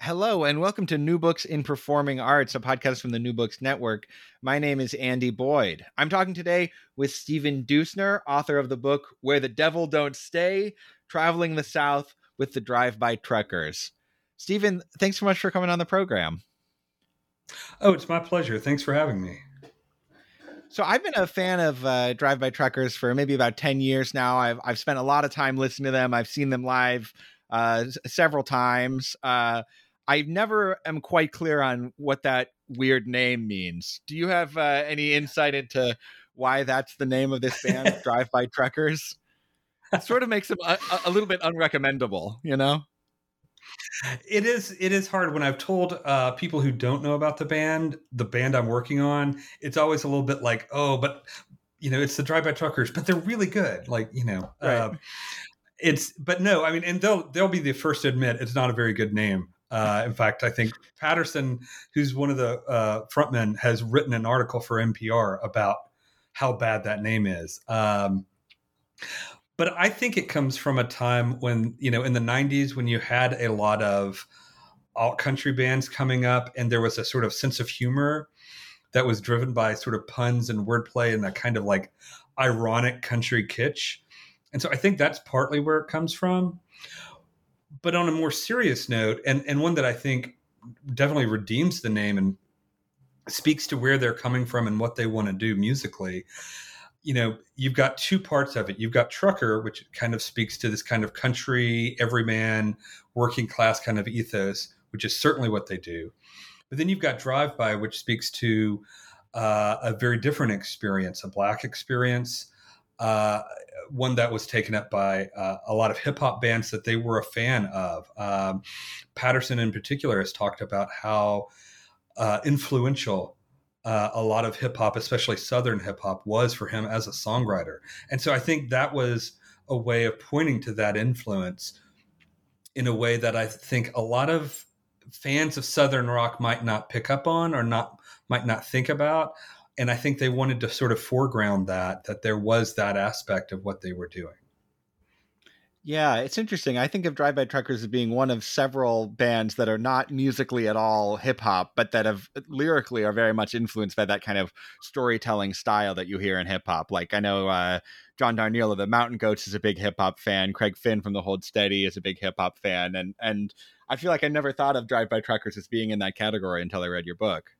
Hello, and welcome to New Books in Performing Arts, a podcast from the New Books Network. My name is Andy Boyd. I'm talking today with Stephen Deusner, author of the book Where the Devil Don't Stay Traveling the South with the Drive By Truckers. Stephen, thanks so much for coming on the program. Oh, it's my pleasure. Thanks for having me. So I've been a fan of uh, Drive By Truckers for maybe about 10 years now. I've, I've spent a lot of time listening to them. I've seen them live uh, several times. Uh, I never am quite clear on what that weird name means. Do you have uh, any insight into why that's the name of this band, Drive By Truckers? It sort of makes them a, a, little bit unrecommendable, you know. It is. It is hard when I've told uh, people who don't know about the band, the band I'm working on. It's always a little bit like, oh, but you know, it's the Drive By Truckers, but they're really good. Like, you know, right. uh, it's. But no, I mean, and they'll they'll be the first to admit it's not a very good name. Uh, in fact, I think Patterson, who's one of the uh, frontmen, has written an article for NPR about how bad that name is. Um, but I think it comes from a time when, you know, in the 90s, when you had a lot of alt country bands coming up and there was a sort of sense of humor that was driven by sort of puns and wordplay and that kind of like ironic country kitsch. And so I think that's partly where it comes from but on a more serious note, and and one that I think definitely redeems the name and speaks to where they're coming from and what they want to do musically. You know, you've got two parts of it. You've got Trucker, which kind of speaks to this kind of country, everyman, working class kind of ethos, which is certainly what they do. But then you've got Drive By, which speaks to uh, a very different experience, a black experience, uh, one that was taken up by uh, a lot of hip hop bands that they were a fan of. Um, Patterson, in particular, has talked about how uh, influential uh, a lot of hip hop, especially Southern hip hop, was for him as a songwriter. And so I think that was a way of pointing to that influence in a way that I think a lot of fans of Southern rock might not pick up on or not might not think about and I think they wanted to sort of foreground that that there was that aspect of what they were doing. Yeah, it's interesting. I think of Drive By Truckers as being one of several bands that are not musically at all hip hop, but that have lyrically are very much influenced by that kind of storytelling style that you hear in hip hop. Like I know uh, John Darnielle of the Mountain Goats is a big hip hop fan. Craig Finn from the Hold Steady is a big hip hop fan, and and I feel like I never thought of Drive By Truckers as being in that category until I read your book.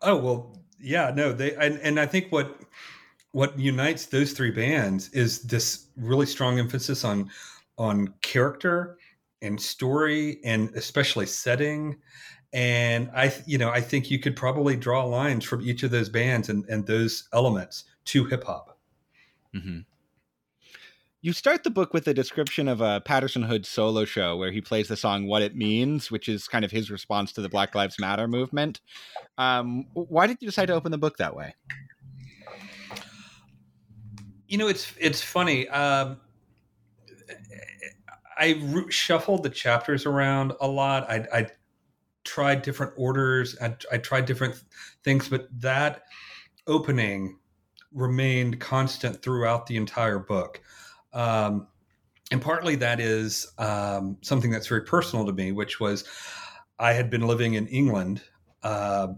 Oh well, yeah, no, they and, and I think what what unites those three bands is this really strong emphasis on on character and story and especially setting and i you know i think you could probably draw lines from each of those bands and, and those elements to hip-hop mm-hmm. You start the book with a description of a Patterson Hood solo show where he plays the song "What It Means," which is kind of his response to the Black Lives Matter movement. Um, why did you decide to open the book that way? You know, it's it's funny. Um, I re- shuffled the chapters around a lot. I, I tried different orders. I, I tried different things, but that opening remained constant throughout the entire book. Um, and partly that is um, something that's very personal to me, which was I had been living in England, uh,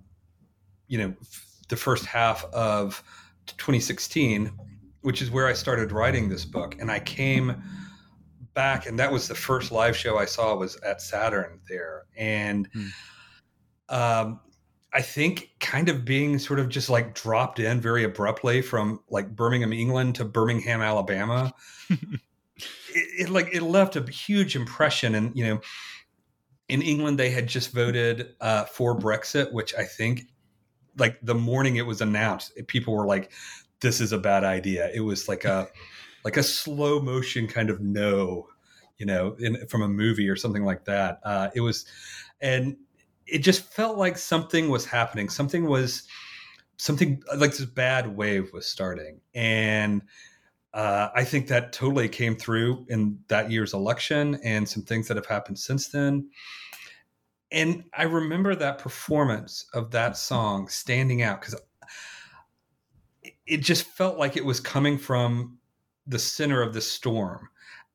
you know, f- the first half of 2016, which is where I started writing this book. And I came back, and that was the first live show I saw was at Saturn there. And hmm. um, I think kind of being sort of just like dropped in very abruptly from like Birmingham, England to Birmingham, Alabama. it, it, like it left a huge impression, and you know, in England they had just voted uh, for Brexit, which I think, like the morning it was announced, people were like, "This is a bad idea." It was like a like a slow motion kind of no, you know, in, from a movie or something like that. Uh, it was, and it just felt like something was happening. Something was something like this bad wave was starting, and uh, I think that totally came through in that year's election and some things that have happened since then. And I remember that performance of that song standing out because it just felt like it was coming from the center of the storm.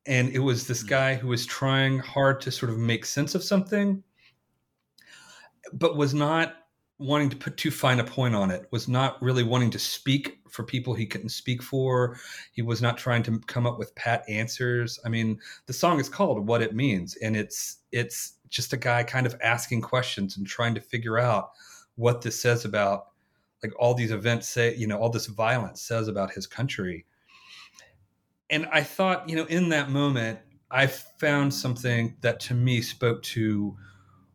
And it was this mm. guy who was trying hard to sort of make sense of something but was not wanting to put too fine a point on it was not really wanting to speak for people he couldn't speak for. He was not trying to come up with pat answers. I mean the song is called what it means and it's it's just a guy kind of asking questions and trying to figure out what this says about like all these events say you know all this violence says about his country. And i thought you know in that moment i found something that to me spoke to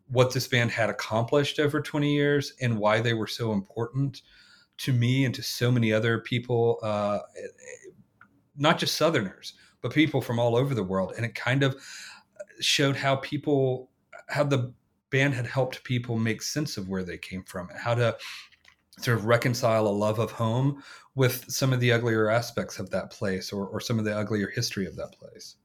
what this band had accomplished over 20 years and why they were so important to me and to so many other people, uh, not just Southerners, but people from all over the world. And it kind of showed how people, how the band had helped people make sense of where they came from, how to sort of reconcile a love of home with some of the uglier aspects of that place or, or some of the uglier history of that place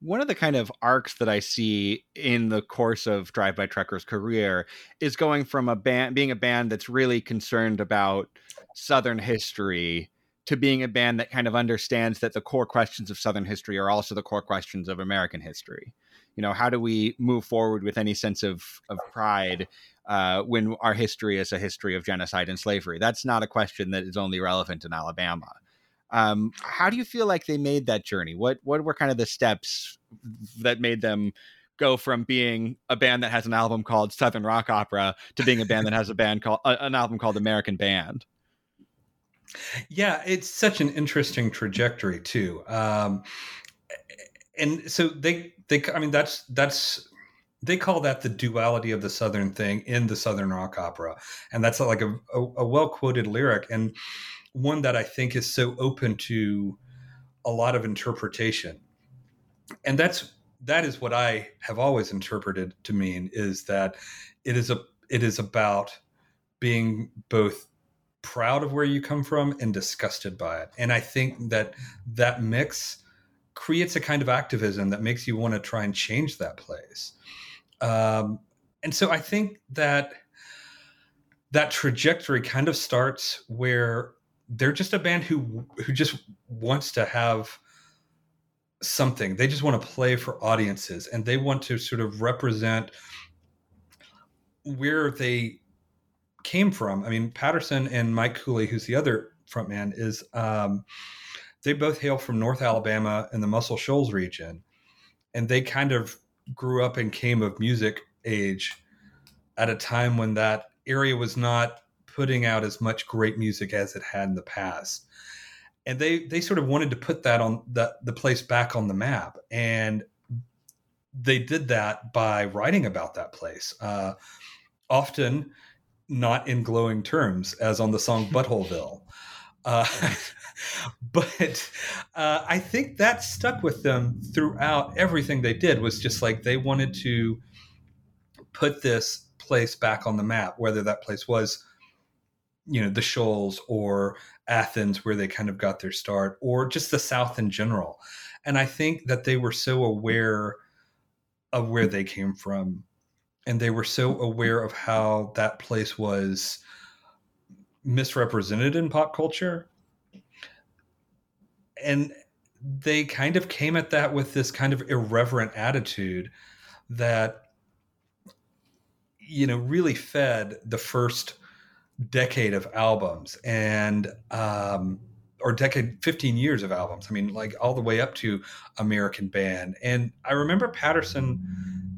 one of the kind of arcs that I see in the course of Drive By Trucker's career is going from a band being a band that's really concerned about Southern history to being a band that kind of understands that the core questions of Southern history are also the core questions of American history. You know, how do we move forward with any sense of of pride uh, when our history is a history of genocide and slavery? That's not a question that is only relevant in Alabama. Um, how do you feel like they made that journey? What what were kind of the steps that made them go from being a band that has an album called Southern Rock Opera to being a band that has a band called uh, an album called American Band? Yeah, it's such an interesting trajectory too. Um, and so they they I mean that's that's they call that the duality of the southern thing in the southern rock opera and that's like a, a, a well quoted lyric and one that I think is so open to a lot of interpretation. And that's that is what I have always interpreted to mean is that it is a it is about being both proud of where you come from and disgusted by it. And I think that that mix creates a kind of activism that makes you want to try and change that place. Um, and so I think that that trajectory kind of starts where they're just a band who who just wants to have something. They just want to play for audiences and they want to sort of represent where they came from. I mean, Patterson and Mike Cooley, who's the other frontman, is um, they both hail from North Alabama in the Muscle Shoals region, and they kind of grew up and came of music age at a time when that area was not putting out as much great music as it had in the past. And they they sort of wanted to put that on the the place back on the map, and they did that by writing about that place, uh, often not in glowing terms, as on the song Buttholeville. Uh, but uh, I think that stuck with them throughout everything they did. Was just like they wanted to put this place back on the map, whether that place was you know the shoals or athens where they kind of got their start or just the south in general. And I think that they were so aware of where they came from, and they were so aware of how that place was misrepresented in pop culture, and they kind of came at that with this kind of irreverent attitude that you know really fed the first decade of albums and um or decade 15 years of albums i mean like all the way up to american band. And i remember patterson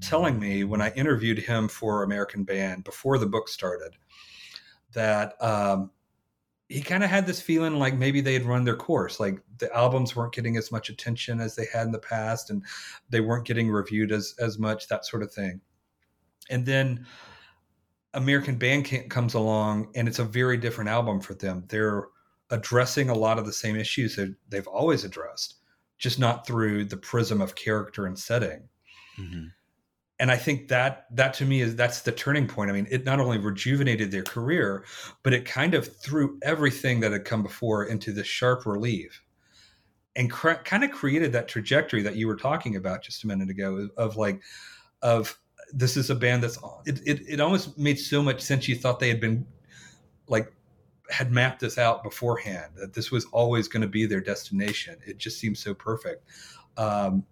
telling me when i interviewed him for american band before the book started that um he kind of had this feeling like maybe they had run their course like the albums weren't getting as much attention as they had in the past and they weren't getting reviewed as as much that sort of thing. And then American Bandcamp comes along, and it's a very different album for them. They're addressing a lot of the same issues that they've always addressed, just not through the prism of character and setting. Mm-hmm. And I think that that to me is that's the turning point. I mean, it not only rejuvenated their career, but it kind of threw everything that had come before into this sharp relief and cr- kind of created that trajectory that you were talking about just a minute ago of, of like of this is a band that's it, it, it almost made so much sense. You thought they had been like had mapped this out beforehand that this was always going to be their destination. It just seems so perfect. Um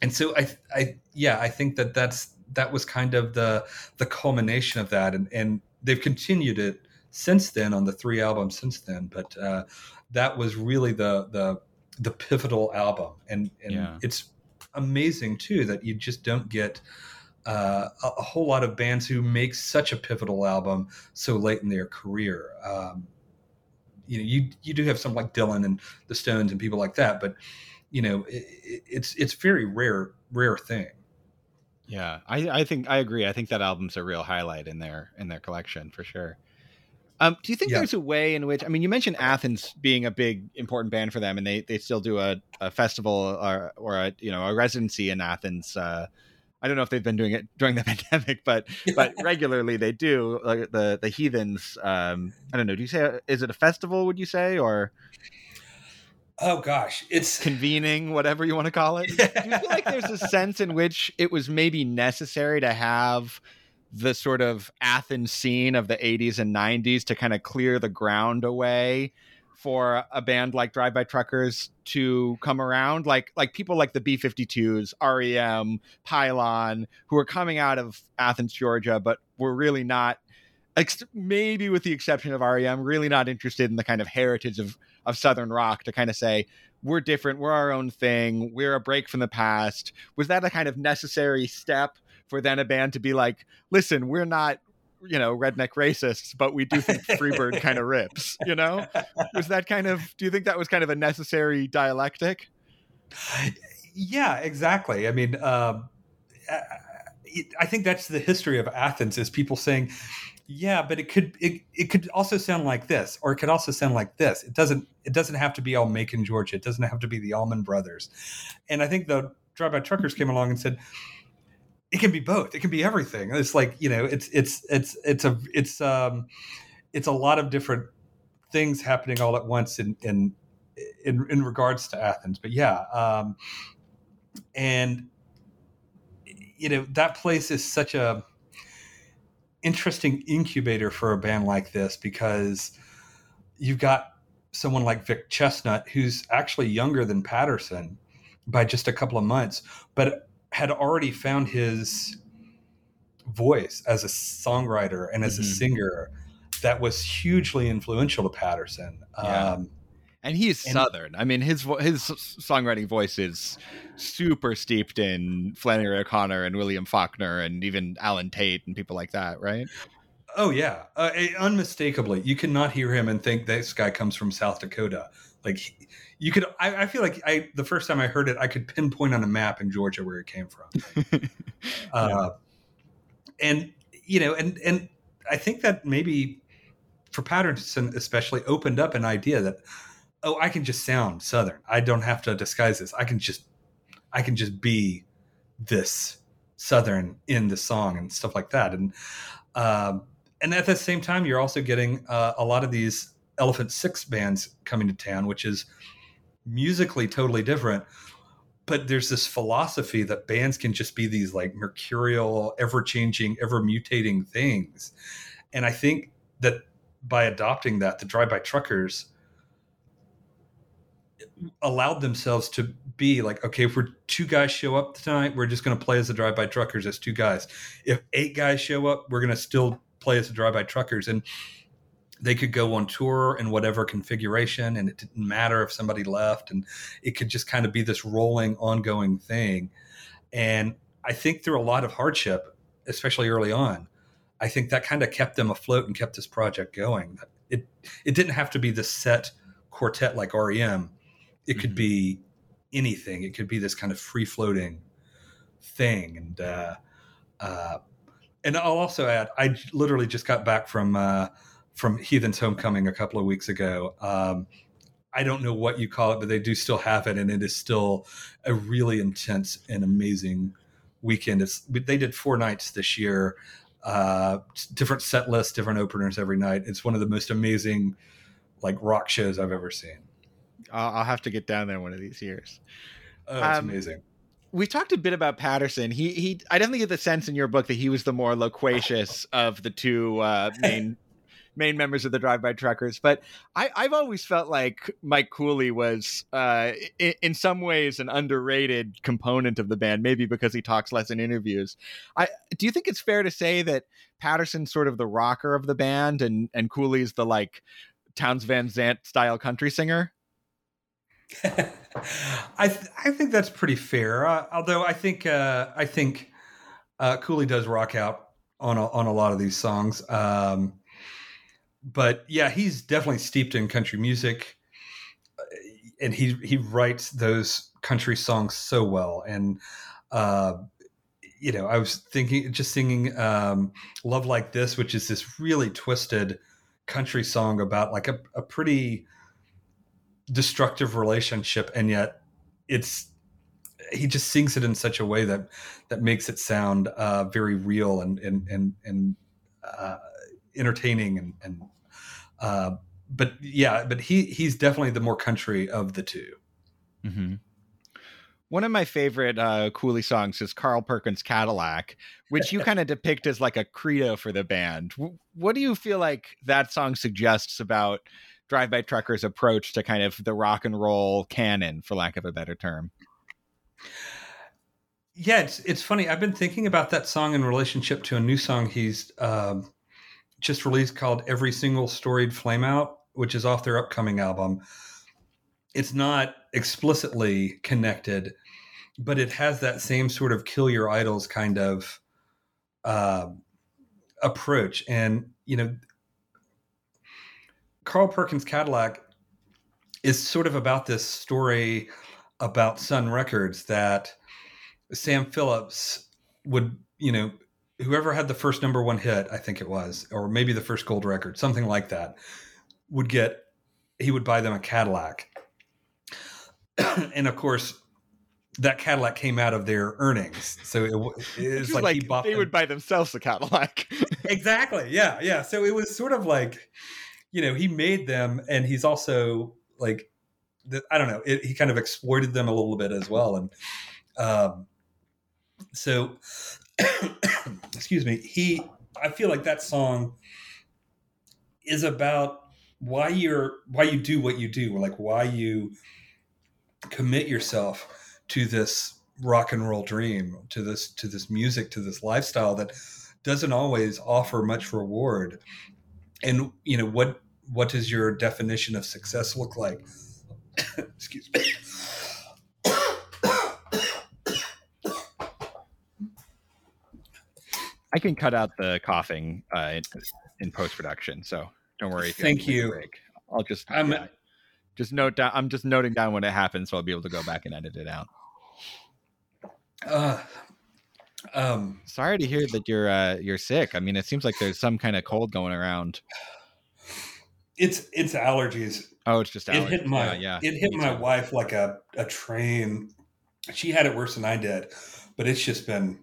and so i i yeah i think that that's that was kind of the the culmination of that. And and they've continued it since then on the three albums since then but uh that was really the the the pivotal album. And and yeah. it's amazing too that you just don't get uh, a, a, whole lot of bands who make such a pivotal album so late in their career. Um, you know, you you do have some like Dylan and the Stones and people like that, but you know, it, it's it's very rare rare thing. Yeah, I, I think I agree. I think that album's a real highlight in their in their collection for sure. Um, do you think yeah. there's a way in which I mean you mentioned Athens being a big important band for them, and they, they still do a, a festival or or a you know a residency in Athens uh, I don't know if they've been doing it during the pandemic, but but regularly they do. Like the the heathens. Um, I don't know. Do you say is it a festival? Would you say or? Oh gosh, it's convening, whatever you want to call it. do you feel like there's a sense in which it was maybe necessary to have the sort of Athens scene of the 80s and 90s to kind of clear the ground away for a band like Drive By Truckers to come around, like like people like the B52s, REM, Pylon, who are coming out of Athens, Georgia, but were really not, maybe with the exception of REM, really not interested in the kind of heritage of of Southern rock to kind of say we're different, we're our own thing, we're a break from the past. Was that a kind of necessary step? For then a band to be like, listen, we're not you know redneck racists but we do think freebird kind of rips you know? Was that kind of do you think that was kind of a necessary dialectic? Yeah exactly. I mean um, i think that's the history of athens is people saying yeah but it could it, it could also sound like this or it could also sound like this. It doesn't it doesn't have to be all macon georgia. It doesn't have to be the allman brothers. And i think the drive by truckers came along and said it can be both. It can be everything. It's like you know, it's it's it's it's a it's um it's a lot of different things happening all at once in in in, in regards to Athens. But yeah, um, and you know that place is such a interesting incubator for a band like this because you've got someone like Vic Chesnutt who's actually younger than Patterson by just a couple of months, but had already found his voice as a songwriter and as mm-hmm. a singer that was hugely influential to Patterson. Yeah. Um, and he's and, southern. I mean, his his songwriting voice is super steeped in Flannery O'Connor and William Faulkner and even Allen Tate and people like that, right? Oh yeah, uh, unmistakably. You cannot hear him and think this guy comes from South Dakota. Like you could I, I, feel like i the first time i heard it i could pinpoint on a map in georgia where it came from. Uh, and you know and and i think that maybe for patterson especially opened up an idea that oh i can just sound southern. I don't have to disguise this. I can just i can just be this southern in the song and stuff like that. And um, and at the same time you're also getting uh, a lot of these elephant six bands coming to town which is musically totally different, but there's this philosophy that bands can just be these like mercurial, ever changing, ever mutating things. And I think that by adopting that, the drive by truckers allowed themselves to be like, okay, if we're two guys show up tonight, we're just going to play as the drive by truckers as two guys. If eight guys show up, we're going to still play as the drive by truckers. And they could go on tour in whatever configuration and it didn't matter if somebody left and it could just kind of be this rolling ongoing thing. And i think through a lot of hardship especially early on i think that kind of kept them afloat and kept this project going. It it didn't have to be the set quartet like rem it could mm-hmm. be anything. It could be this kind of free floating thing. And uh uh and i'll also add i literally just got back from uh from Heathen's Homecoming a couple of weeks ago. Um, I don't know what you call it, but they do still have it, and it is still a really intense and amazing weekend. It's, they did four nights this year, uh, different set lists, different openers every night. It's one of the most amazing like rock shows I've ever seen. I'll, have to get down there one of these years. Oh, it's um, amazing. We talked a bit about Patterson. He he. I definitely get the sense in your book that he was the more loquacious of the two uh, main main members of the Drive By Truckers. But I, have always felt like Mike Cooley was, uh, in, in, some ways, an underrated component of the band. Maybe because he talks less in interviews. I do you think it's fair to say that Patterson's sort of the rocker of the band, and and Cooley's the like Townes Van Zandt style country singer? I th- I think that's pretty fair. Uh, although I think uh, I think uh, Cooley does rock out on a, on a lot of these songs. Um, but yeah, he's definitely steeped in country music, uh, and he he writes those country songs so well. And uh, you know, I was thinking, just singing um, "Love Like This," which is this really twisted country song about like a, a pretty destructive relationship, and yet it's he just sings it in such a way that that makes it sound uh, very real and and and and uh, entertaining and, and uh, but yeah, but he he's definitely the more country of the 2 mm-hmm. One of my favorite uh, Cooley songs is Carl Perkins Cadillac, which you kind of depict as like a credo for the band. What do you feel like that song suggests about Drive By Truckers' approach to kind of the rock and roll canon, for lack of a better term? Yeah, it's it's funny. I've been thinking about that song in relationship to a new song he's um, just released called Every Single Storied Flame Out, which is off their upcoming album. It's not explicitly connected, but it has that same sort of kill your idols kind of uh, approach. And, you know, Carl Perkins Cadillac is sort of about this story about Sun Records that Sam Phillips would, you know, whoever had the first number one hit, I think it was, or maybe the first gold record, something like that, would get he would buy them a Cadillac. and of course, that Cadillac came out of their earnings. So it, it was like, like, he bought they them. would buy themselves a Cadillac. exactly. Yeah. Yeah. So it was sort of like, you know, he made them and he's also like, I don't know, it, he kind of exploited them a little bit as well. And um, so excuse me, he I feel like that song is about why you're why you do what you do, or like why you commit yourself to this rock and roll dream, to this to this music, to this lifestyle that doesn't always offer much reward. And you know, what what does your definition of success look like? excuse me. I can cut out the coughing uh, in, in post production, so don't worry. Thank you. I'll just I'm, just note down. I'm just noting down when it happens, so I'll be able to go back and edit it out. Uh, um, sorry to hear that you're uh, you're sick. I mean, it seems like there's some kind of cold going around. It's it's allergies. Oh, it's just allergies. It hit my yeah. yeah. It hit my wife like a a train. She had it worse than I did, but it's just been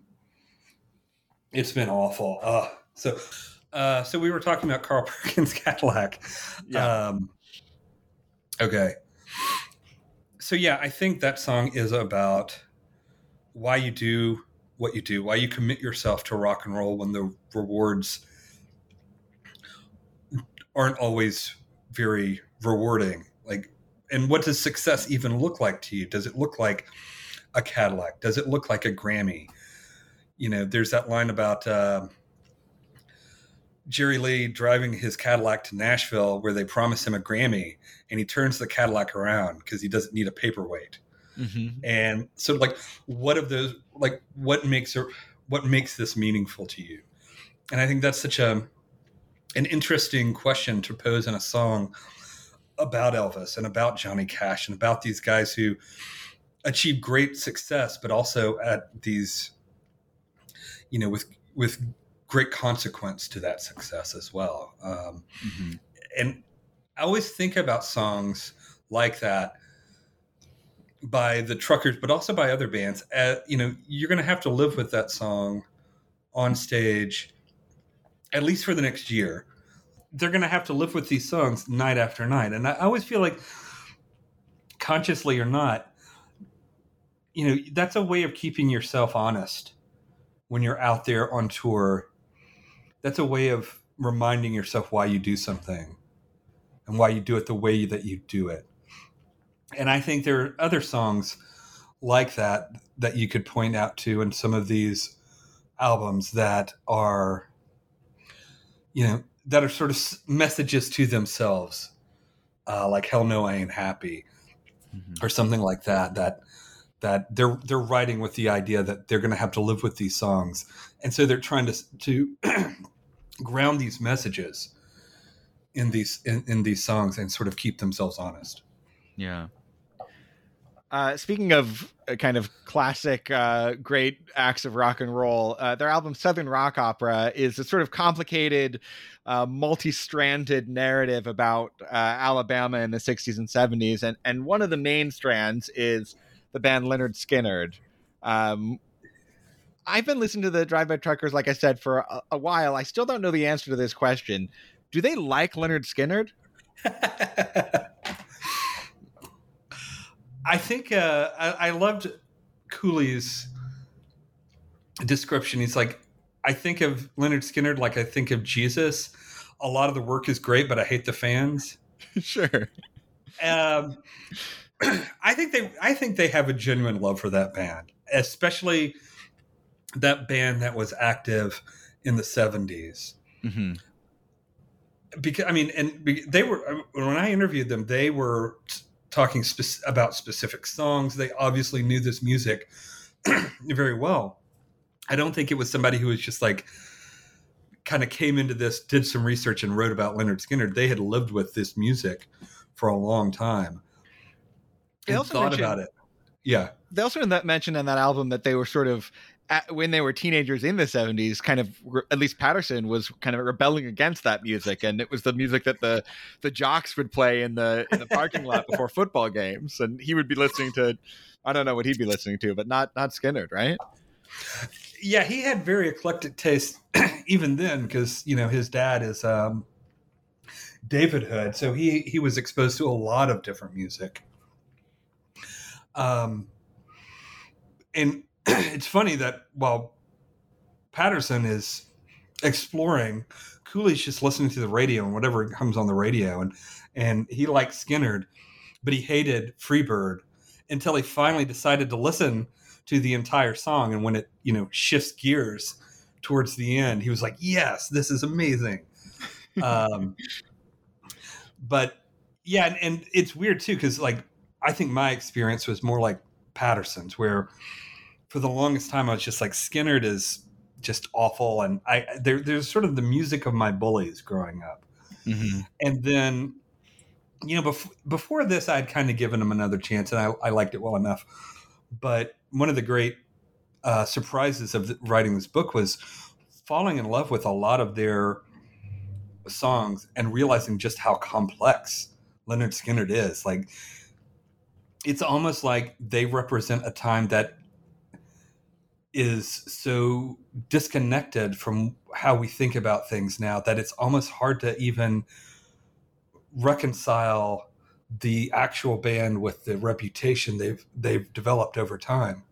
it's been awful. Uh, so, uh, so we were talking about Carl Perkins Cadillac. Yeah. Um, okay. so yeah, I think that song is about why you do what you do, why you commit yourself to rock and roll when the rewards aren't always very rewarding. Like, and what does success even look like to you? Does it look like a Cadillac? Does it look like a Grammy? You know, there's that line about uh, Jerry Lee driving his Cadillac to Nashville where they promise him a Grammy and he turns the Cadillac around because he doesn't need a paperweight. Mm-hmm. And so like what of those like what makes it what makes this meaningful to you? And I think that's such a an interesting question to pose in a song about Elvis and about Johnny Cash and about these guys who achieve great success, but also at these, you know, with with great consequence to that success as well. Um, mm-hmm. And I always think about songs like that by the truckers, but also by other bands. Uh, you know, you're going to have to live with that song on stage at least for the next year. They're going to have to live with these songs night after night. And I always feel like, consciously or not, you know, that's a way of keeping yourself honest when you're out there on tour that's a way of reminding yourself why you do something and why you do it the way that you do it. And I think there are other songs like that that you could point out to in some of these albums that are, you know, that are sort of messages to themselves, uh, like "Hell No, I Ain't Happy," mm-hmm. or something like that. That that they're they're writing with the idea that they're going to have to live with these songs, and so they're trying to to ground these messages in these in, in these songs and sort of keep themselves honest. Yeah. Uh, speaking of uh, kind of classic, uh, great acts of rock and roll, uh, their album Southern Rock Opera is a sort of complicated, uh, multi-stranded narrative about uh, Alabama in the '60s and '70s, and and one of the main strands is the band Lynyrd Skynyrd. Um, I've been listening to the Drive By Truckers, like I said, for a, a, while. I still don't know the answer to this question. Do they like Lynyrd Skynyrd? I think uh, I, I loved Cooley's description. He's like, I think of Lynyrd Skynyrd like I think of Jesus. A lot of the work is great, but I hate the fans. sure. Um, I think they I think they have a genuine love for that band, especially that band that was active in the 70s. Mm-hmm. Because I mean, and they were when I interviewed them, they were talking spe- about specific songs. They obviously knew this music very well. I don't think it was somebody who was just like kind of came into this, did some research, and wrote about Lynyrd Skynyrd. They had lived with this music for a long time they also thought about it. Yeah. They also mentioned in that album that they were sort of at, when they were teenagers in the 70s kind of at least patterson was kind of rebelling against that music and it was the music that the the jocks would play in the in the parking lot before football games and he would be listening to i don't know what he'd be listening to but not not skynyrd right yeah he had very eclectic taste even then because you know his dad is um david hood so he he was exposed to a lot of different music um, and it's funny that while Patterson is exploring, Cooley's just listening to the radio and whatever comes on the radio, and and he liked Skynyrd, but he hated Freebird until he finally decided to listen to the entire song. And when it you know shifts gears towards the end, he was like, "Yes, this is amazing." um, but yeah, and, and it's weird too because like I think my experience was more like Patterson's, where for the longest time I was just like Skynyrd is just awful, and I there, there's sort of the music of my bullies growing up, mm-hmm. and then you know before before this I'd kind of given them another chance, and I, I liked it well enough, but one of the great uh, surprises of the, writing this book was falling in love with a lot of their songs and realizing just how complex Lynyrd Skynyrd is. Like it's almost like they represent a time that is so disconnected from how we think about things now that it's almost hard to even reconcile the actual band with the reputation they've they've developed over time.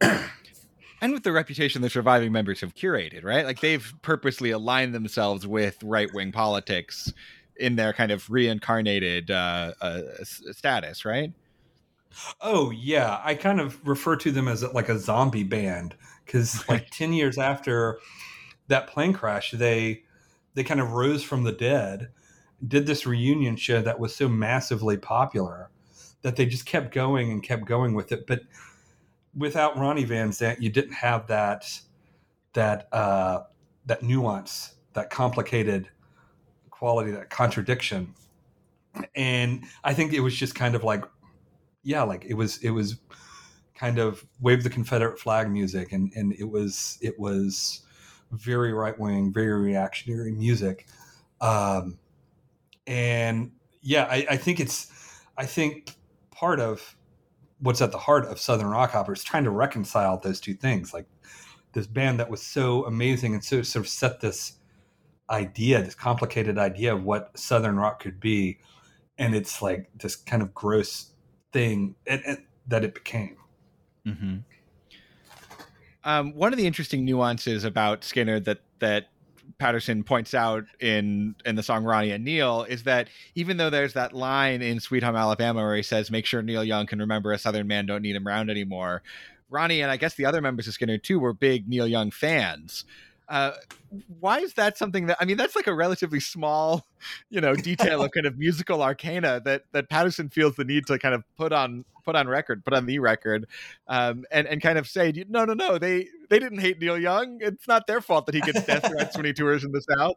and with the reputation the surviving members have curated, right? Like they've purposely aligned themselves with right wing politics in their kind of reincarnated uh, uh, status, right? Oh yeah, I kind of refer to them as like a zombie band because like ten years after that plane crash, they they kind of rose from the dead, did this reunion show that was so massively popular that they just kept going and kept going with it. But without Ronnie Van Zant, you didn't have that that uh, that nuance, that complicated quality, that contradiction. And I think it was just kind of like, yeah, like it was it was kind of wave the Confederate flag music, and and it was it was very right wing, very reactionary music. Um, and yeah, I, I think it's I think part of what's at the heart of Southern rock opera is trying to reconcile those two things. Like this band that was so amazing and so sort of set this idea, this complicated idea of what Southern rock could be, and it's like this kind of gross thing that it became. Mm-hmm. Um, one of the interesting nuances about Skynyrd that that Patterson points out in in the song Ronnie and Neil is that even though there's that line in Sweet Home Alabama where he says, "Make sure Neil Young can remember a Southern man, don't need him around anymore." Ronnie and I guess the other members of Skynyrd too were big Neil Young fans. Uh, why is that something that I mean? That's like a relatively small, you know, detail of kind of musical arcana that that Patterson feels the need to kind of put on put on record, put on the record, um, and and kind of say, no, no, no, they they didn't hate Neil Young. It's not their fault that he gets death threats when he tours in the South.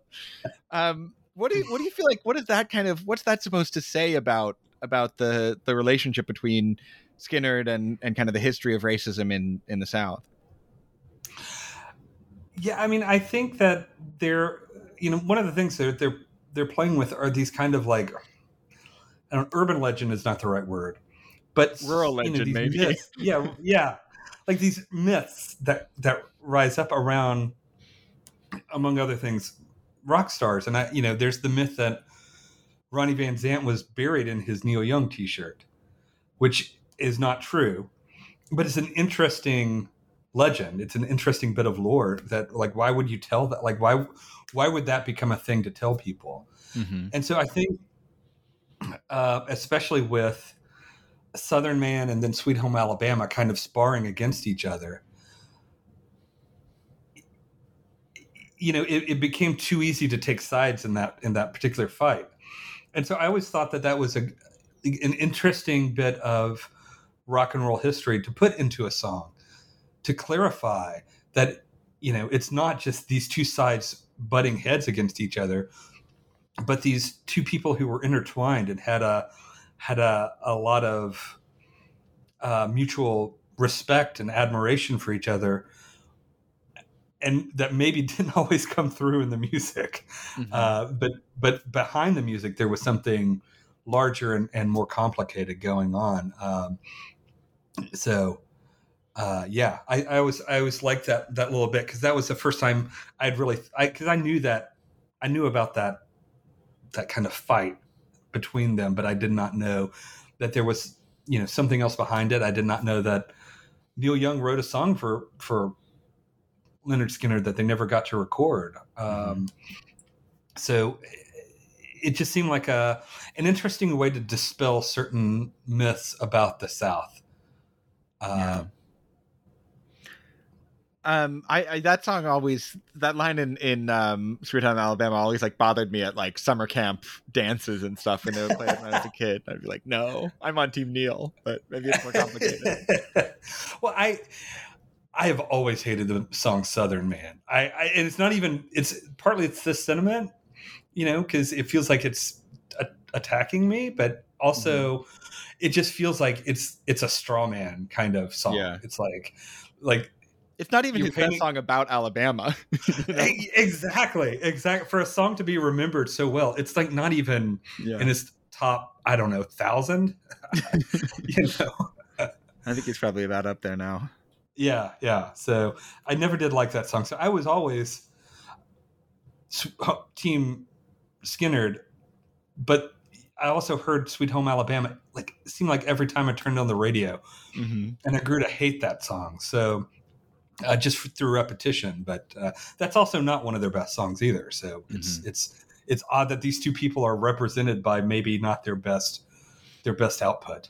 Um, what do you what do you feel like? What is that kind of? What's that supposed to say about about the the relationship between Skynyrd and and kind of the history of racism in in the South? Yeah, I mean, I think that they're, you know, one of the things that they're they're playing with are these kind of like, an urban legend is not the right word, but rural legend you know, maybe. Myths, yeah, yeah, like these myths that that rise up around, among other things, rock stars, and I, you know, there's the myth that Ronnie Van Zant was buried in his Neil Young T-shirt, which is not true, but it's an interesting legend. It's an interesting bit of lore that like why would you tell that? Like why why would that become a thing to tell people? Mm-hmm. And so I think uh, especially with Southern Man and then Sweet Home Alabama kind of sparring against each other. You know, it, it became too easy to take sides in that in that particular fight, and so I always thought that that was a an interesting bit of rock and roll history to put into a song to clarify that you know it's not just these two sides butting heads against each other but these two people who were intertwined and had a had a, a lot of uh, mutual respect and admiration for each other and that maybe didn't always come through in the music mm-hmm. uh, but but behind the music there was something larger and, and more complicated going on um, so uh, yeah, I, I always I always liked that that little bit because that was the first time I'd really I because I knew that I knew about that that kind of fight between them, but I did not know that there was you know something else behind it. I did not know that Neil Young wrote a song for for Lynyrd Skynyrd that they never got to record. Mm-hmm. Um, so it just seemed like a an interesting way to dispel certain myths about the South. Uh, yeah um I, I, that song always that line in in um sweet home alabama always like bothered me at like summer camp dances and stuff when they would play it when i was a kid i'd be like no i'm on team neil but maybe it's more complicated well i i have always hated the song southern man i, I and it's not even it's partly it's the sentiment you know because it feels like it's a, attacking me but also mm-hmm. it just feels like it's it's a straw man kind of song yeah. it's like like it's not even his best song about Alabama. you know? Exactly, exactly. For a song to be remembered so well, it's like not even yeah. in his top. I don't know, thousand. you know, I think he's probably about up there now. Yeah, yeah. So I never did like that song. So I was always team Skynyrd, but I also heard Sweet Home Alabama. Like it seemed like every time I turned on the radio, Mm-hmm. and I grew to hate that song. So uh, just through repetition, but uh, that's also not one of their best songs either. So it's it's it's odd that these two people are represented by maybe not their best their best output.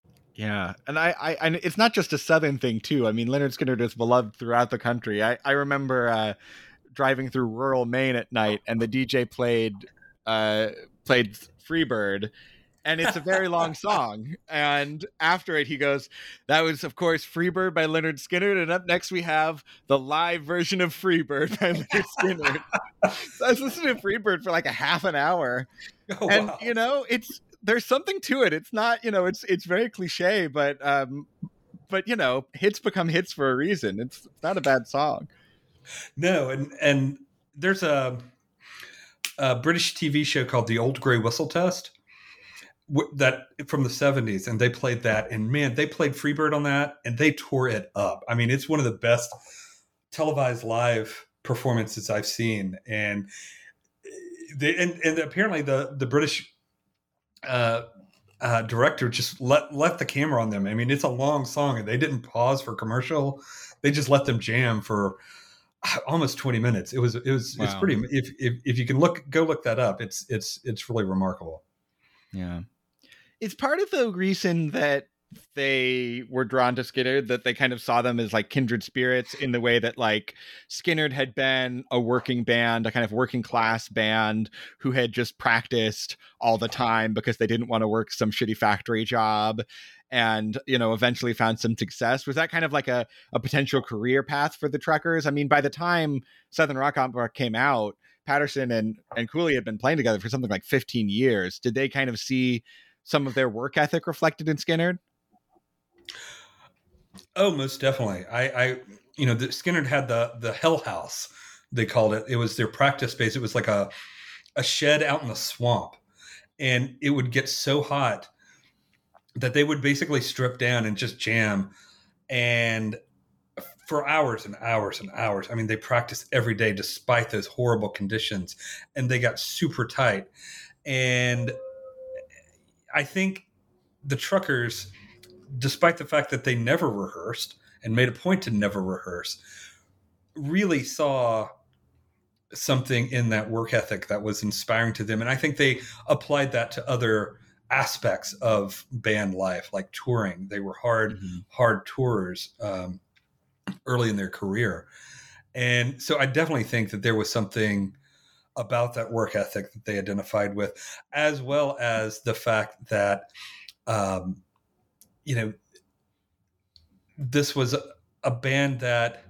Yeah, and I, I, and it's not just a southern thing too. I mean, Lynyrd Skynyrd is beloved throughout the country. I, I remember uh, driving through rural Maine at night, and the DJ played, uh, played Freebird, and it's a very long song. And after it, he goes, "That was, of course, Freebird by Lynyrd Skynyrd." And up next, we have the live version of Freebird by Lynyrd Skynyrd. so I was listening to Freebird for like a half an hour, Oh, and wow. you know, it's there's something to it. It's not, you know, it's it's very cliche, but um, but you know, hits become hits for a reason. It's, not a bad song. No, and and there's a, a British TV show called The Old Grey Whistle Test that from the 70s, and they played that, and man, they played Freebird on that, and they tore it up. I mean, it's one of the best televised live performances I've seen, and they, and and apparently the the British. Uh, uh, director just let left the camera on them. I mean, it's a long song, and they didn't pause for commercial. They just let them jam for almost 20 minutes. It was it was it's pretty if, if if you can look go look that up, it's it's it's really remarkable. Yeah. It's part of the reason that they were drawn to Skynyrd that they kind of saw them as like kindred spirits in the way that like Skynyrd had been a working band, a kind of working class band who had just practiced all the time because they didn't want to work some shitty factory job and you know eventually found some success. Was that kind of like a, a potential career path for the truckers? I mean by the time southern rock opera came out patterson and and cooley had been playing together for something like 15 years. Did they kind of see some of their work ethic reflected in Skynyrd Oh, most definitely. I, I you know, the Skynyrd had the the Hell House. They called it. It was their practice space. It was like a a shed out in the swamp, and it would get so hot that they would basically strip down and just jam, and for hours and hours and hours. I mean, they practiced every day despite those horrible conditions, and they got super tight. And I think the truckers despite the fact that they never rehearsed and made a point to never rehearse, really saw something in that work ethic that was inspiring to them. And I think they applied that to other aspects of band life, like touring. They were hard, hard tourers um, early in their career. And so I definitely think that there was something about that work ethic that they identified with, as well as the fact that, um, you know, this was a, band that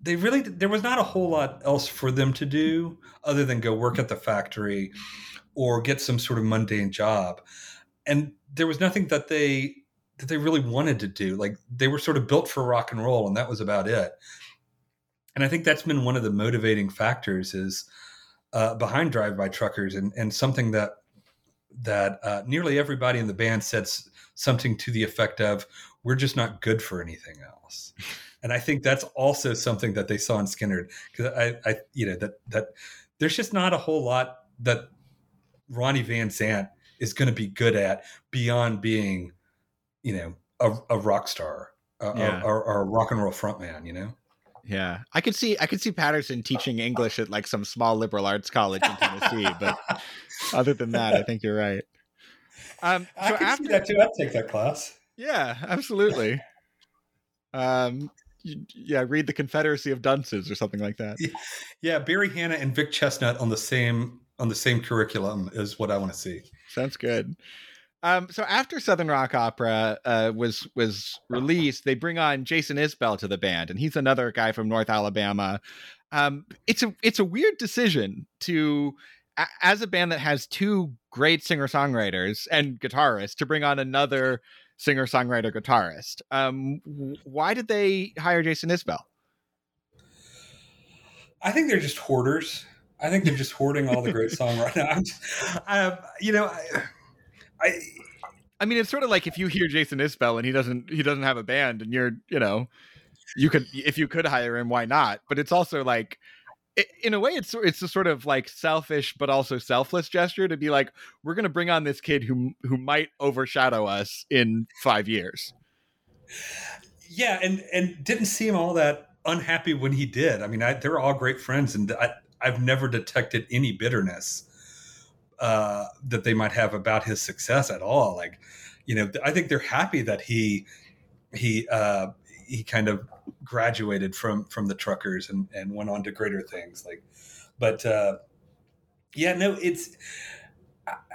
they really there was not a whole lot else for them to do other than go work at the factory or get some sort of mundane job. And there was nothing that they that they really wanted to do. Like they were sort of built for rock and roll and that was about it. And i think that's been one of the motivating factors is uh, behind drive by truckers and and something that that uh, nearly everybody in the band said s- something to the effect of we're just not good for anything else and i think that's also something that they saw in Skynyrd because I, I you know that that there's just not a whole lot that ronnie van zant is going to be good at beyond being you know a, a rock star a, Yeah. a, a, a rock and roll frontman you know Yeah, I could see I could see Patterson teaching English at like some small liberal arts college in Tennessee, but other than that, I think you're right. Um, I so after see that too. I'd take that class. Yeah, absolutely. Um, yeah, read the Confederacy of Dunces or something like that. Yeah, Barry Hannah and Vic Chesnutt on the same on the same curriculum is what I want to see. Sounds good. Um, so after Southern Rock Opera uh, was was released, they bring on Jason Isbell to the band, and he's another guy from North Alabama. Um, it's a it's a weird decision to, as a band that has two great singer songwriters and guitarists, to bring on another singer songwriter guitarist. Um, why did they hire Jason Isbell? I think they're just hoarders. I think they're just hoarding all the great songwriting. I'm just, I, you know, I, I, I mean, it's sort of like if you hear Jason Isbell and he doesn't he doesn't have a band, and you're you know, you could if you could hire him, why not? But it's also like, in a way, it's it's a sort of like selfish but also selfless gesture to be like, we're going to bring on this kid who who might overshadow us in five years. yeah, and and didn't seem all that unhappy when he did. I mean, I, they were all great friends, and I, I've never detected any bitterness uh, that they might have about his success at all. Like, you know, I think they're happy that he he uh, he kind of graduated from from the truckers and and went on to greater things. Like, but uh, yeah, no, it's.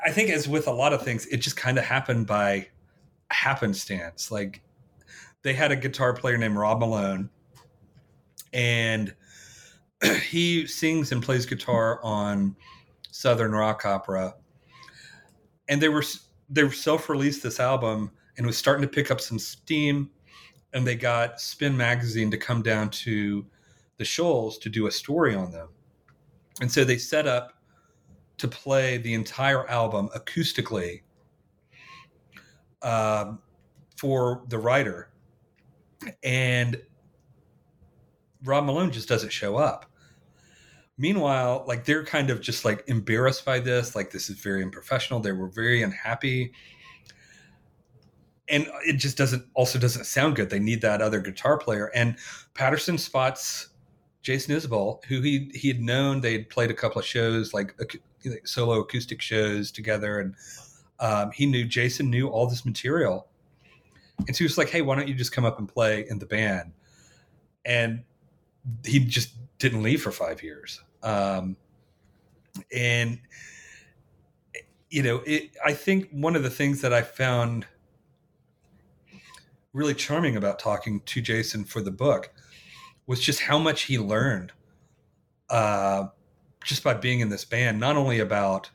I- think as with a lot of things, it just kind of happened by happenstance. Like they had a guitar player named Rob Malone, and he sings and plays guitar on Southern Rock Opera. And they were they were self-released this album and was starting to pick up some steam. And they got Spin Magazine to come down to the Shoals to do a story on them. And so they set up to play the entire album acoustically um, for the writer and Rob Malone just doesn't show up. Meanwhile, like they're kind of just like embarrassed by this, like this is very unprofessional. They were very unhappy. And it just doesn't also doesn't sound good. They need that other guitar player. And Patterson spots Jason Isbell, who he he had known. They had played a couple of shows, like, like solo acoustic shows together, and um, he knew Jason knew all this material. And so he was like, "Hey, why don't you just come up and play in the band?" And he just didn't leave for five years. Um, and you know, it, I think one of the things that I found really charming about talking to Jason for the book was just how much he learned uh, just by being in this band, not only about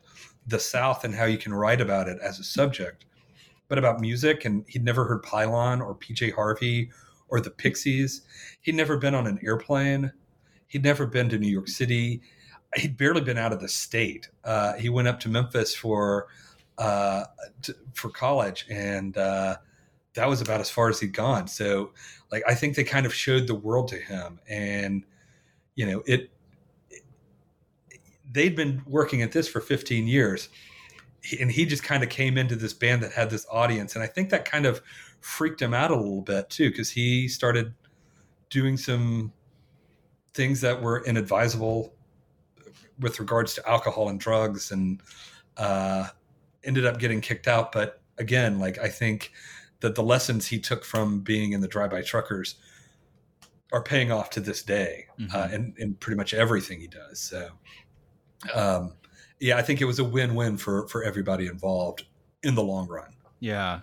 the South and how you can write about it as a subject, but about music. And he'd never heard Pylon or PJ Harvey or the Pixies. He'd never been on an airplane. He'd never been to New York City. He'd barely been out of the state. Uh, he went up to Memphis for uh, for college, and uh, that was about as far as he'd gone. So, like, I think they kind of showed the world to him, and you know, it. They'd been working at this for 15 years, and he just kind of came into this band that had this audience, and I think that kind of freaked him out a little bit too, because he started doing some things that were inadvisable with regards to alcohol and drugs, and uh, ended up getting kicked out. But again, like I think that the lessons he took from being in the drive-by truckers are paying off to this day, uh, and in pretty much everything he does. So, um, yeah, I think it was a win-win for for everybody involved in the long run. Yeah.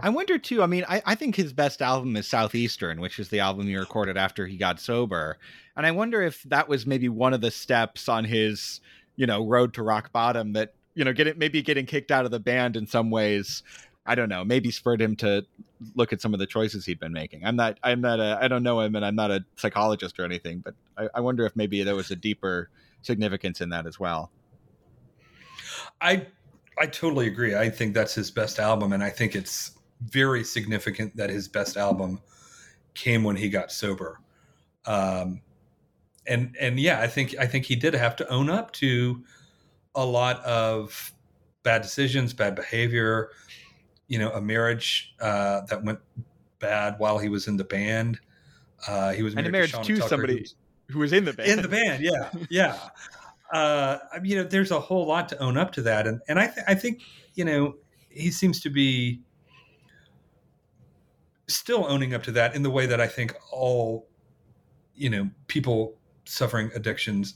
I wonder too. I mean, I, I think his best album is Southeastern, which is the album he recorded after he got sober. And I wonder if that was maybe one of the steps on his, you know, road to rock bottom that, you know, get it maybe getting kicked out of the band in some ways. I don't know, maybe spurred him to look at some of the choices he'd been making. I'm not, I'm not a, I don't know him and I'm not a psychologist or anything, but I, I wonder if maybe there was a deeper significance in that as well. I I totally agree. I think that's his best album, and I think it's very significant that his best album came when he got sober. Um, and and yeah, I think I think he did have to own up to a lot of bad decisions, bad behavior. You know, a marriage uh, that went bad while he was in the band. Uh, he was and married, married to, to somebody who was in the band. in the band yeah yeah uh I mean, you know there's a whole lot to own up to that and and i th- i think you know he seems to be still owning up to that in the way that i think all you know people suffering addictions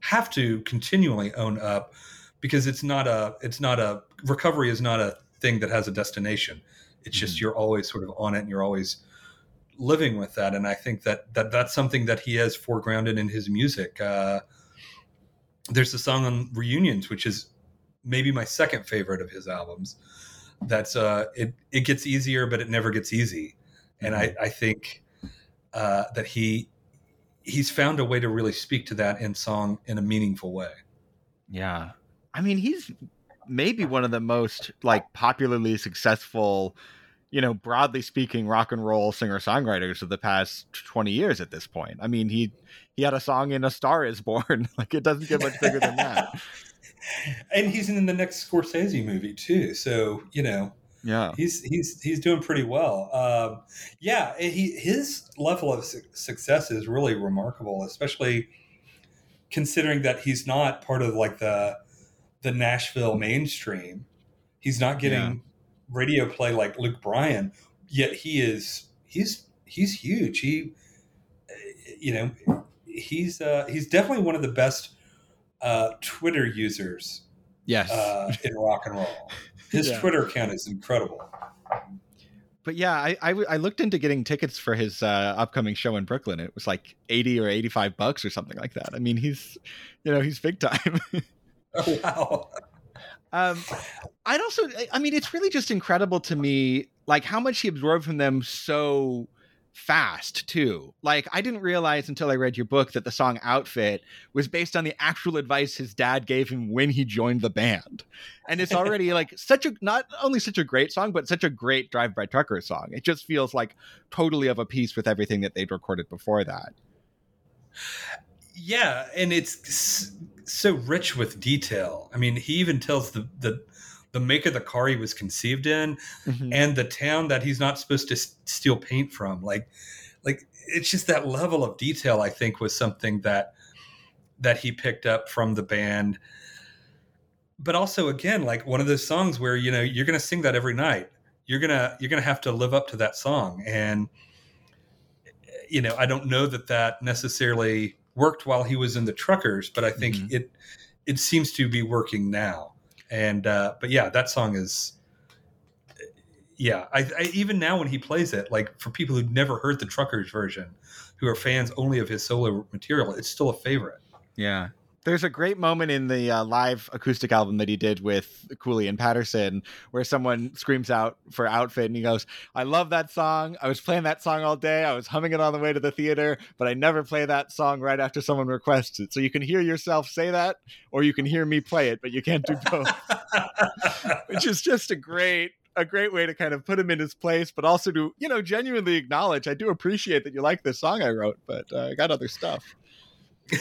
have to continually own up because it's not a it's not a recovery is not a thing that has a destination. It's just you're always sort of on it and you're always living with that. And i think that that that's something that he has foregrounded in his music. Uh there's a song on reunions which is maybe my second favorite of his albums. That's uh it it gets easier but it never gets easy. And i i think uh that he he's found a way to really speak to that in song in a meaningful way. Yeah. I mean, he's maybe one of the most like popularly successful, you know, broadly speaking rock and roll singer-songwriters of the past 20 years at this point. I mean, he he had a song in A Star is Born. like it doesn't get much bigger than that. and he's in the next Scorsese movie too. So you know, Yeah. he's he's he's doing pretty well. Um, yeah, he his level of su- success is really remarkable, especially considering that he's not part of like the the Nashville mainstream. He's not getting Yeah. radio play like Luke Bryan, yet he is he's he's huge. He you know he's uh, he's definitely one of the best uh, Twitter users Yes. uh, in rock and roll. His Yeah. Twitter account is incredible. but yeah, I—I looked into getting tickets for his uh, upcoming show in Brooklyn. It was like 80 or 85 bucks or something like that. I mean, he's you know, he's big time. Oh wow! Um, I'd also, I mean, it's really just incredible to me, like how much he absorbed from them so fast too. Like I didn't realize until I read your book that the song "Outfit" was based on the actual advice his dad gave him when he joined the band, and it's already like such a not only such a great song, but such a great Drive By Trucker song. It just feels like totally of a piece with everything that they'd recorded before that. Yeah, and it's so rich with detail. I mean, he even tells the the the make of the car he was conceived in, mm-hmm. and the town that he's not supposed to s- steal paint from. Like, like it's just that level of detail. I think was something that that he picked up from the band. But also, again, like one of those songs where you know you're going to sing that every night. You're gonna you're gonna have to live up to that song, and you know I don't know that that necessarily worked while he was in the Truckers, but I think Mhm. it it seems to be working now. And uh, but yeah, that song is yeah. I, I even now when he plays it, like for people who've never heard the Truckers version, who are fans only of his solo material, it's still a favorite. Yeah. There's a great moment in the uh, live acoustic album that he did with Cooley and Patterson where someone screams out for outfit and he goes, I love that song. I was playing that song all day. I was humming it on the way to the theater, but I never play that song right after someone requests it. So you can hear yourself say that or you can hear me play it, but you can't do both. Which is just a great a great way to kind of put him in his place, but also to, you know, genuinely acknowledge I do appreciate that you like this song I wrote, but uh, I got other stuff.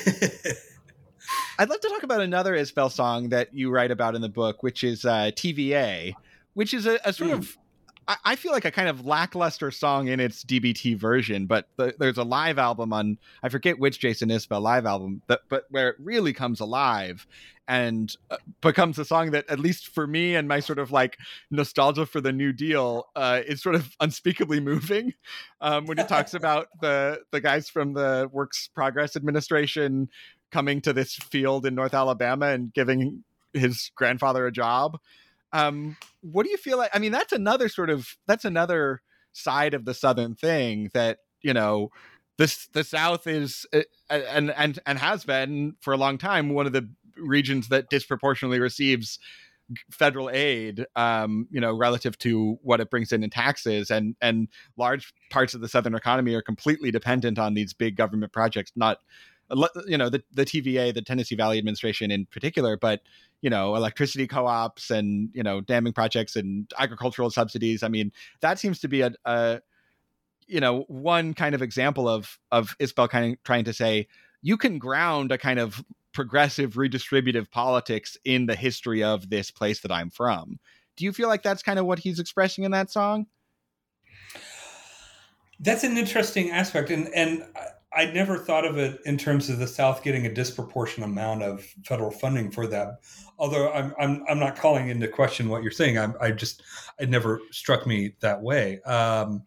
I'd love to talk about another Isbell song that you write about in the book, which is uh, TVA, which is a, a sort of, I, I feel like a kind of lackluster song in its DBT version, but the, there's a live album on, I forget which Jason Isbell live album, that, but where it really comes alive and uh, becomes a song that, at least for me and my sort of like nostalgia for the New Deal, uh, is sort of unspeakably moving um, when it talks about the the guys from the Works Progress Administration coming to this field in North Alabama and giving his grandfather a job. Um, what do you feel like? I mean, that's another sort of that's another side of the Southern thing that you know this the South is uh, and and and has been for a long time one of the regions that disproportionately receives federal aid um you know relative to what it brings in in taxes and and large parts of the southern economy are completely dependent on these big government projects not you know the, the tva the tennessee valley administration in particular but you know electricity co-ops and you know damming projects and agricultural subsidies. I mean that seems to be a, a you know one kind of example of of isbell kind of trying to say you can ground a kind of progressive redistributive politics in the history of this place that i'm from. Do you feel like that's kind of what he's expressing in that song? That's an interesting aspect, and and uh, I never thought of it in terms of the South getting a disproportionate amount of federal funding for that. Although I'm I'm I'm not calling into question what you're saying. I'm, I just it never struck me that way. Um,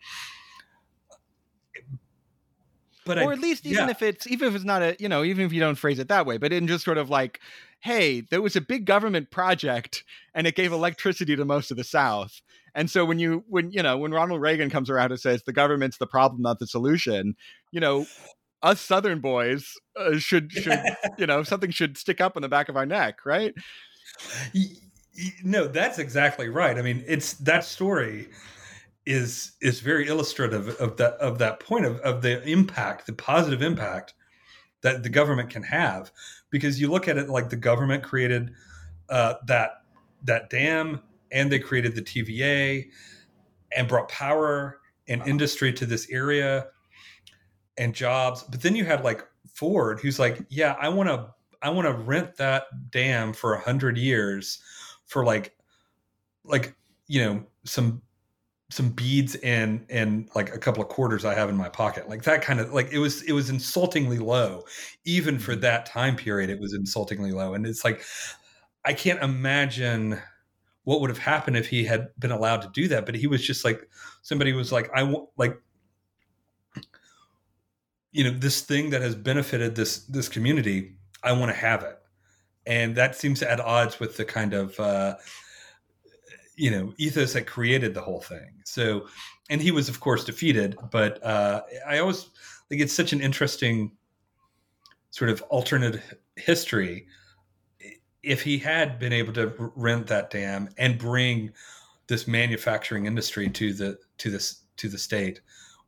but or I, at least even yeah. if it's even if it's not a you know even if you don't phrase it that way, but in just sort of like, hey, there was a big government project and it gave electricity to most of the South. And so when you when you know when Ronald Reagan comes around and says the government's the problem, not the solution, you know, us Southern boys uh, should should you know something should stick up in the back of our neck, right? No, that's exactly right. I mean, it's that story is is very illustrative of that of that point of, of the impact, the positive impact that the government can have. Because you look at it like the government created uh, that that dam and they created the TVA and brought power and industry to this area and jobs. But then you had like Ford, who's like, yeah, I want to, I want to rent that dam for a hundred years for like, like you know, some some beads and and like a couple of quarters I have in my pocket. Like that kind of like it was it was insultingly low. Even for mm-hmm. that time period, it was insultingly low. And it's like I can't imagine what would have happened if he had been allowed to do that. But he was just like somebody was like, I want like you know this thing that has benefited this this community. I want to have it, and that seems at odds with the kind of uh, you know ethos that created the whole thing. So, and he was of course defeated. But uh, I always think it's such an interesting sort of alternate history if he had been able to rent that dam and bring this manufacturing industry to the to this to the state,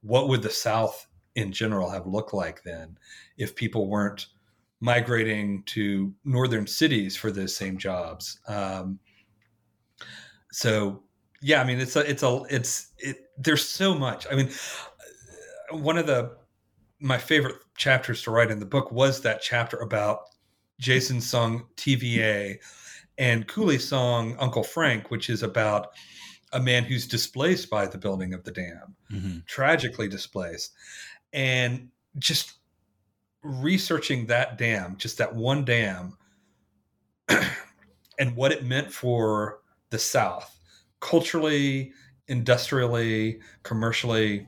what would the South in general have looked like then if people weren't migrating to northern cities for those same jobs? Um, so yeah, I mean it's a it's a it's it. There's so much. I mean, one of the my favorite chapters to write in the book was that chapter about Jason song TVA and Cooley's song Uncle Frank, which is about a man who's displaced by the building of the dam, mm-hmm. tragically displaced. And just researching that dam, just that one dam, and what it meant for the South, culturally, industrially, commercially,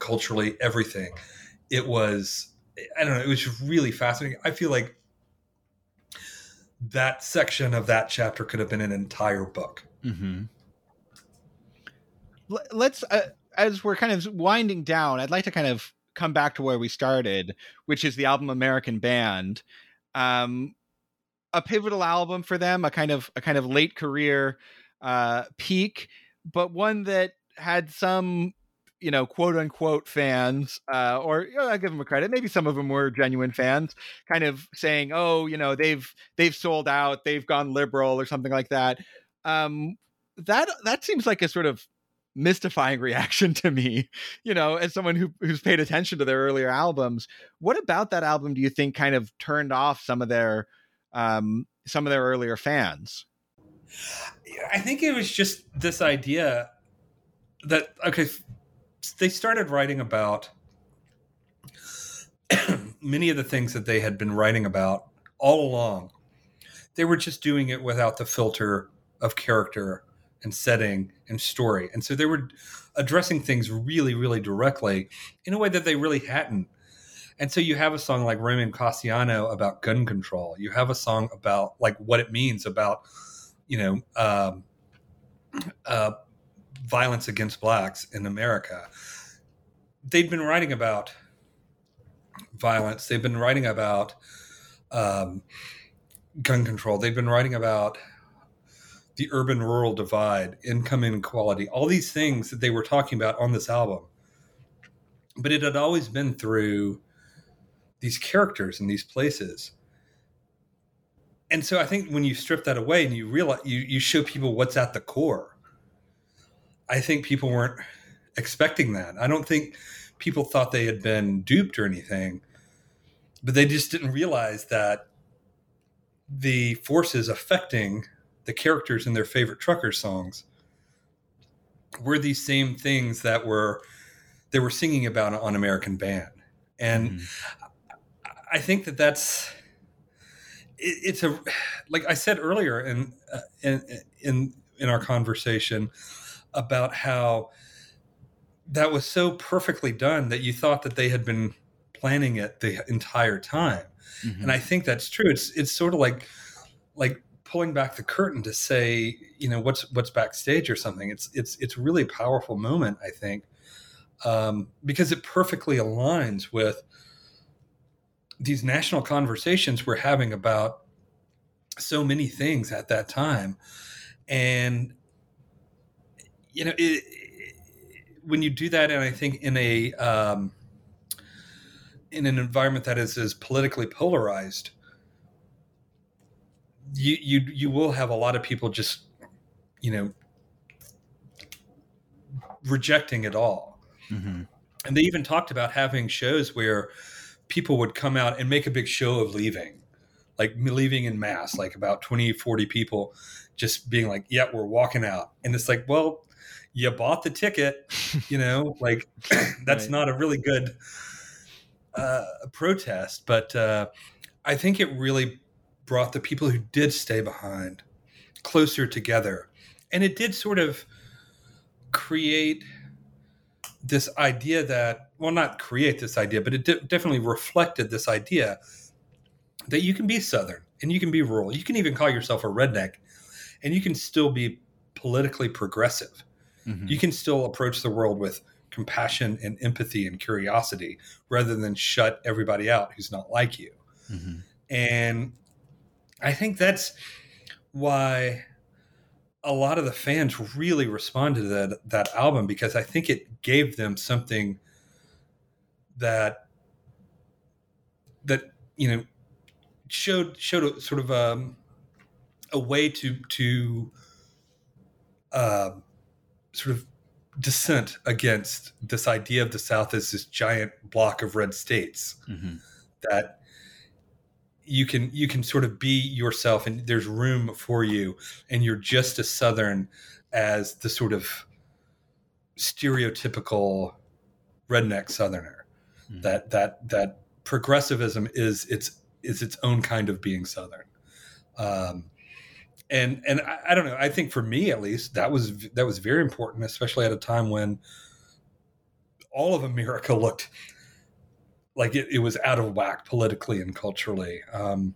culturally, everything. It was, I don't know, it was really fascinating. I feel like that section of that chapter could have been an entire book. Mm-hmm. Let's, uh, as we're kind of winding down, I'd like to kind of come back to where we started, which is the album American Band. Um, a pivotal album for them, a kind of a kind of late career uh, peak, but one that had some you know, quote unquote fans, uh, or you know, I give them a credit. Maybe some of them were genuine fans, kind of saying, "Oh, you know, they've they've sold out, they've gone liberal, or something like that." Um, that that seems like a sort of mystifying reaction to me. You know, as someone who who's paid attention to their earlier albums, what about that album do you think kind of turned off some of their um, some of their earlier fans? I think it was just this idea that okay they started writing about many of the things that they had been writing about all along. They were just doing it without the filter of character and setting and story. And so they were addressing things really, really directly in a way that they really hadn't. And so you have a song like Ramon Casiano about gun control. You have a song about like what it means about, you know, um, uh, violence against blacks in America. They've been writing about violence. They've been writing about um, gun control. They've been writing about the urban rural divide, income inequality, all these things that they were talking about on this album. But it had always been through these characters and these places. And so I think when you strip that away and you realize you, you show people what's at the core, I think people weren't expecting that. I don't think people thought they had been duped or anything, but they just didn't realize that the forces affecting the characters in their favorite trucker songs were these same things that were they were singing about on American Band, and mm-hmm. I think that that's it, it's a like I said earlier in uh, in in in our conversation about how that was so perfectly done that you thought that they had been planning it the entire time. Mm-hmm. And I think that's true. It's it's sort of like like pulling back the curtain to say, you know, what's what's backstage or something. It's it's it's really a powerful moment, I think, um, because it perfectly aligns with these national conversations we're having about so many things at that time, and you know, it, when you do that, and I think in a um, in an environment that is as politically polarized, you you you will have a lot of people just you know rejecting it all. Mm-hmm. And they even talked about having shows where people would come out and make a big show of leaving, like leaving in mass, like about 20, 40 people just being like, yeah, we're walking out. And it's like, well, you bought the ticket, you know, like that's right. not a really good uh, protest. But uh, I think it really brought the people who did stay behind closer together. And it did sort of create this idea that, well, not create this idea, but it de- definitely reflected this idea that you can be Southern and you can be rural. You can even call yourself a redneck and you can still be politically progressive Mm-hmm. You can still approach the world with compassion and empathy and curiosity rather than shut everybody out who's not like you. Mm-hmm. And I think that's why a lot of the fans really responded to that, that album because I think it gave them something that that you know showed showed a, sort of a, um, a way to to uh, sort of dissent against this idea of the South as this giant block of red states mm-hmm. that you can you can sort of be yourself and there's room for you and you're just as southern as the sort of stereotypical redneck southerner mm-hmm. that that that progressivism is its is its own kind of being southern um, and and I, I, don't know. I think for me at least that was that was very important, especially at a time when all of America looked like it, it was out of whack politically and culturally. Um,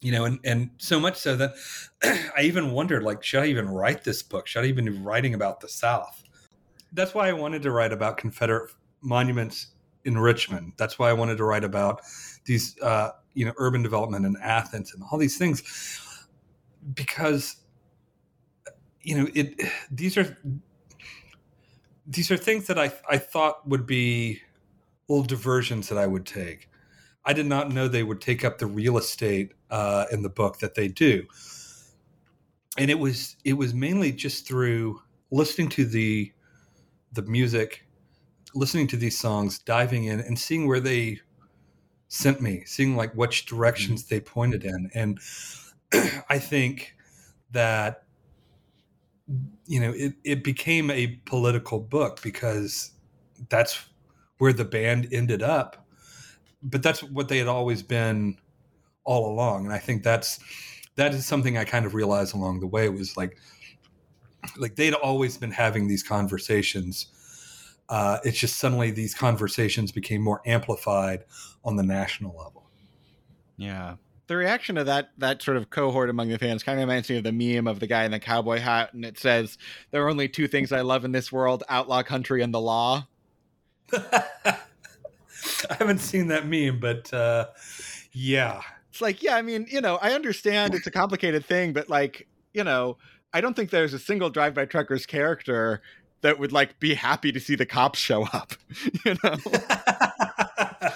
you know, and and so much so that I even wondered, like, should I even write this book? Should I even be writing about the South? That's why I wanted to write about Confederate monuments in Richmond. That's why I wanted to write about these, uh, you know, urban development in Athens and all these things because you know it these are these are things that I I thought would be little diversions that I would take. I did not know they would take up the real estate uh, in the book that they do, and it was it was mainly just through listening to the the music, listening to these songs, diving in, and seeing where they sent me, seeing like which directions mm-hmm. they pointed in, and I think that you know it, it became a political book because that's where the band ended up. But that's what they had always been all along. And i think that's that is something i kind of realized along the way was like like they'd always been having these conversations uh, it's just suddenly these conversations became more amplified on the national level. Yeah. The reaction to that that sort of cohort among the fans kind of reminds me of the meme of the guy in the cowboy hat, and it says, "There are only two things I love in this world: outlaw country and the law." I haven't seen that meme, but uh, yeah, it's like, yeah, I mean, you know, I understand it's a complicated thing, but like, you know, I don't think there's a single Drive By Truckers character that would like be happy to see the cops show up, you know.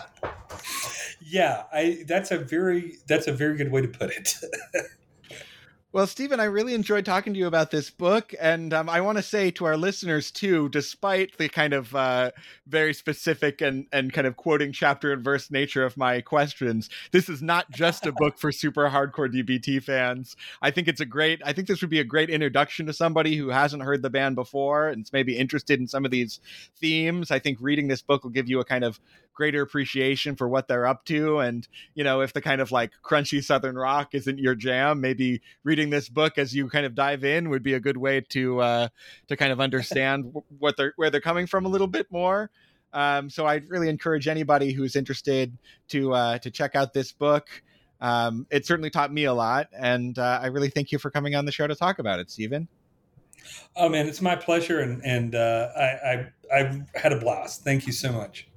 yeah, I that's a very that's a very good way to put it. Well, Stephen, I really enjoyed talking to you about this book. And um, I want to say to our listeners, too, despite the kind of uh, very specific and, and kind of quoting chapter and verse nature of my questions, this is not just a book for super hardcore DBT fans. I think it's a great, I think this would be a great introduction to somebody who hasn't heard the band before and is maybe interested in some of these themes. I think reading this book will give you a kind of greater appreciation for what they're up to. And, you know, if the kind of like crunchy Southern rock isn't your jam, maybe reading this book as you kind of dive in would be a good way to, uh, to kind of understand what they're, where they're coming from a little bit more. Um, so I'd really encourage anybody who's interested to, uh, to check out this book. Um, it certainly taught me a lot. And uh, I really thank you for coming on the show to talk about it, Stephen. Oh man, it's my pleasure, and and uh, I, I I had a blast. Thank you so much.